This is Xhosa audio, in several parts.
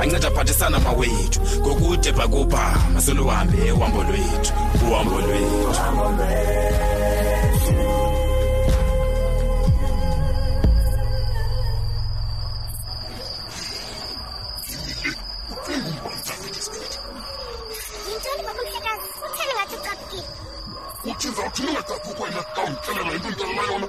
anceda phathisana mawethu ngokude bhakubha masoluhambe uhambo lwethu uhambo lwethu Uthi zawuthini ungagaphi kwena xa undixelela into ndixelela yona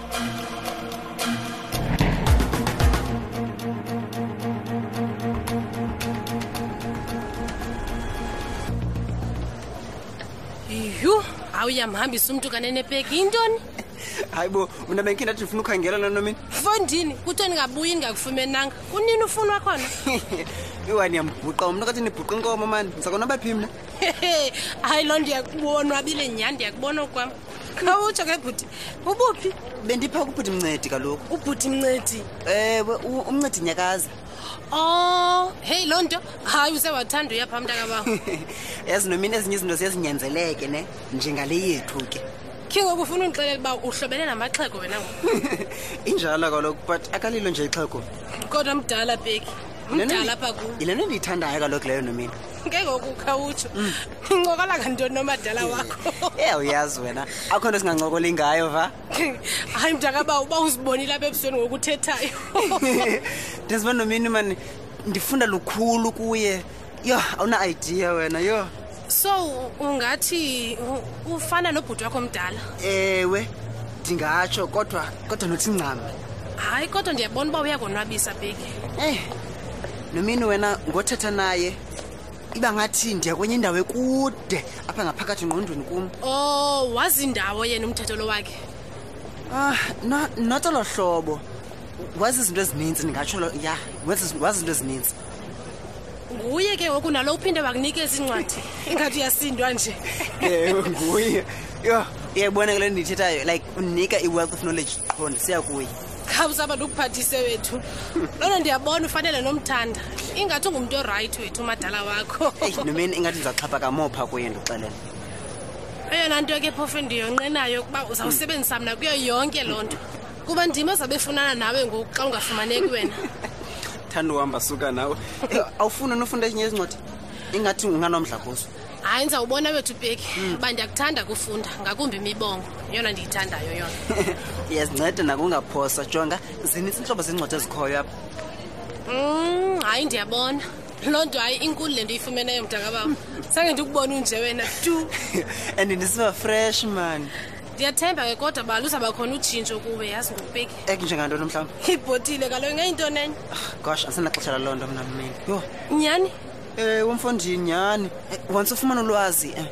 yhu awuya mhambisa umntu kanenepeki yintoni hayi bo mna benkinda athi ndifuna ukhangela loo nto mina fondini kuthiwa ndingabuyi ndingakufumenanga kunini ufunwa khona iwani yambhuqa umntu kathi ndibhuqa inkomo mani ndisakonwabaphi mna hayi loo ndiyakubonwabile nyhani ndiyakubona okwam khawutsho ke bhuti ubuphi bendipha kubhuti mncedi kaloku ubhuti mncedi ewe u- umncedi nyakaza o heyi loo nto hayi usewathanda uyapha mntakabawo yazi nomini ezinye izinto ziyezinyanzeleke ne njengale yethu ke khe ngoku ufuna undixelela uba uhlobene namaxhego wena ngoku injalo kaloku but akalilo nje ixhego kodwa mdala bheki mdala pha kum yile nto endiyithandayo kaloku leyo nomini ke ngoku khawutsho uncokola ngantoni nomadala wakho e uyazi wena akho nto singancokoli ngayo va hayi mntakaba uba uzibonile apha ebusweni ngokuthethayo ndiziba nomini mani ndifunda lukhulu kuye yho awuna-idea wena yho so ungathi ufana nobhuti wakho mdala ewe ndingatsho kodwa kodwa nothi ncam hayi kodwa ndiyabona uba uyakonwabisa beki eyi eh, nomini wena ngothetha naye iba ngathi ndiya kwenye indawo ekude apha ngaphakathi ngqondweni kum o oh, wazi indawo yena umthetho lo wakhe ah no not olo hlobo wazi izinto ezininzi ndingatsho lo ya wazi izinto ezininzi nguye ke ngoku nalo uphinde wakunikeza iincwadi ingathi uyasindwa nje ewe nguye yho uyayibona ke le ndiyithethayo like unika i-wealth of knowledge qho ndisiya kuye khawuza abantu ukuphathise wethu loo nto ndiyabona ufanele nomthanda ingathi ungumntu orayithi wethu umadala wakho eyi nomeni ingathi ndizaxhapha kamopha kuye ndixelele eyona nto ke phofu ndiyonqenayo ukuba uzawusebenzisa mna kuyo yonke loo nto kuba ndim ozabe funana nawe ngoku xa ungafumaneki wena thanda uhamba suka nawe awufuni unofunda ezinye ezincwadi ingathi unganomdla kuzo hayi ndizawubona wethu bheki hmm. uba ndiyakuthanda kufunda ngakumbi imibongo yona ndiyithandayo yona iyazinceda nakungaphosa jonga zinintsi iintlobo zeencwadi ezikhoyo apha mm, hayi ndiyabona loo nto hayi inkulu le nto iyifumeneyo mntakabam sange ndikubona unje wena tu and ndisiba fresh man ndiyathemba ke kodwa ba luzaba khona utshintsho kuwe yazi ngokubeki ekunjengantoni mhlawumbi ibhotile kaloyo ngeyintoni enye ah, gosh asinaxesha laloo nto mna mmeni yho nyhani Eh umfondini nyani eh, once ufumana ulwazi eh,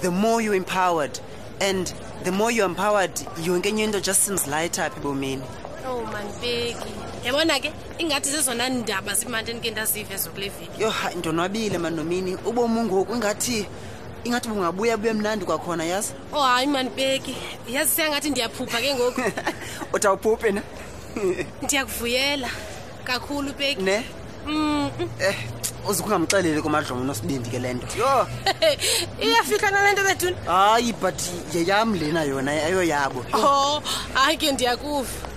the more you empowered and the more you empowered yonke enye into just seems light up ebomini oh manibeki yabona ke ingathi zezona ndaba zimandi endike ndaziva ezokule veki yho hayi ndonwabile manomini ubomi ungoku ingathi ingathi bungabuya bube mnandi kwakhona yazi o oh, hayi manibeki yazi seyangathi ndiyaphupha ke ngoku utawuphuphe na ndiyakuvuyela kakhulu peki ne mm. eh uze kungamxeleli kumadlomo unosibindi ke le nto yho iyafihla nale nto bethuni hayi but yeyam lena yona ayo yabo o oh, hayi ke ndiyakuva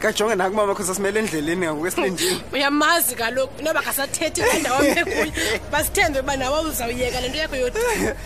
kajonge naku mama kho sasimele endleleni ngakukwesilindini uyamazi kaloku noba kasathethi kwendawo mekuyo basithembe uba nawe uzawuyeka le nto yakho yodwa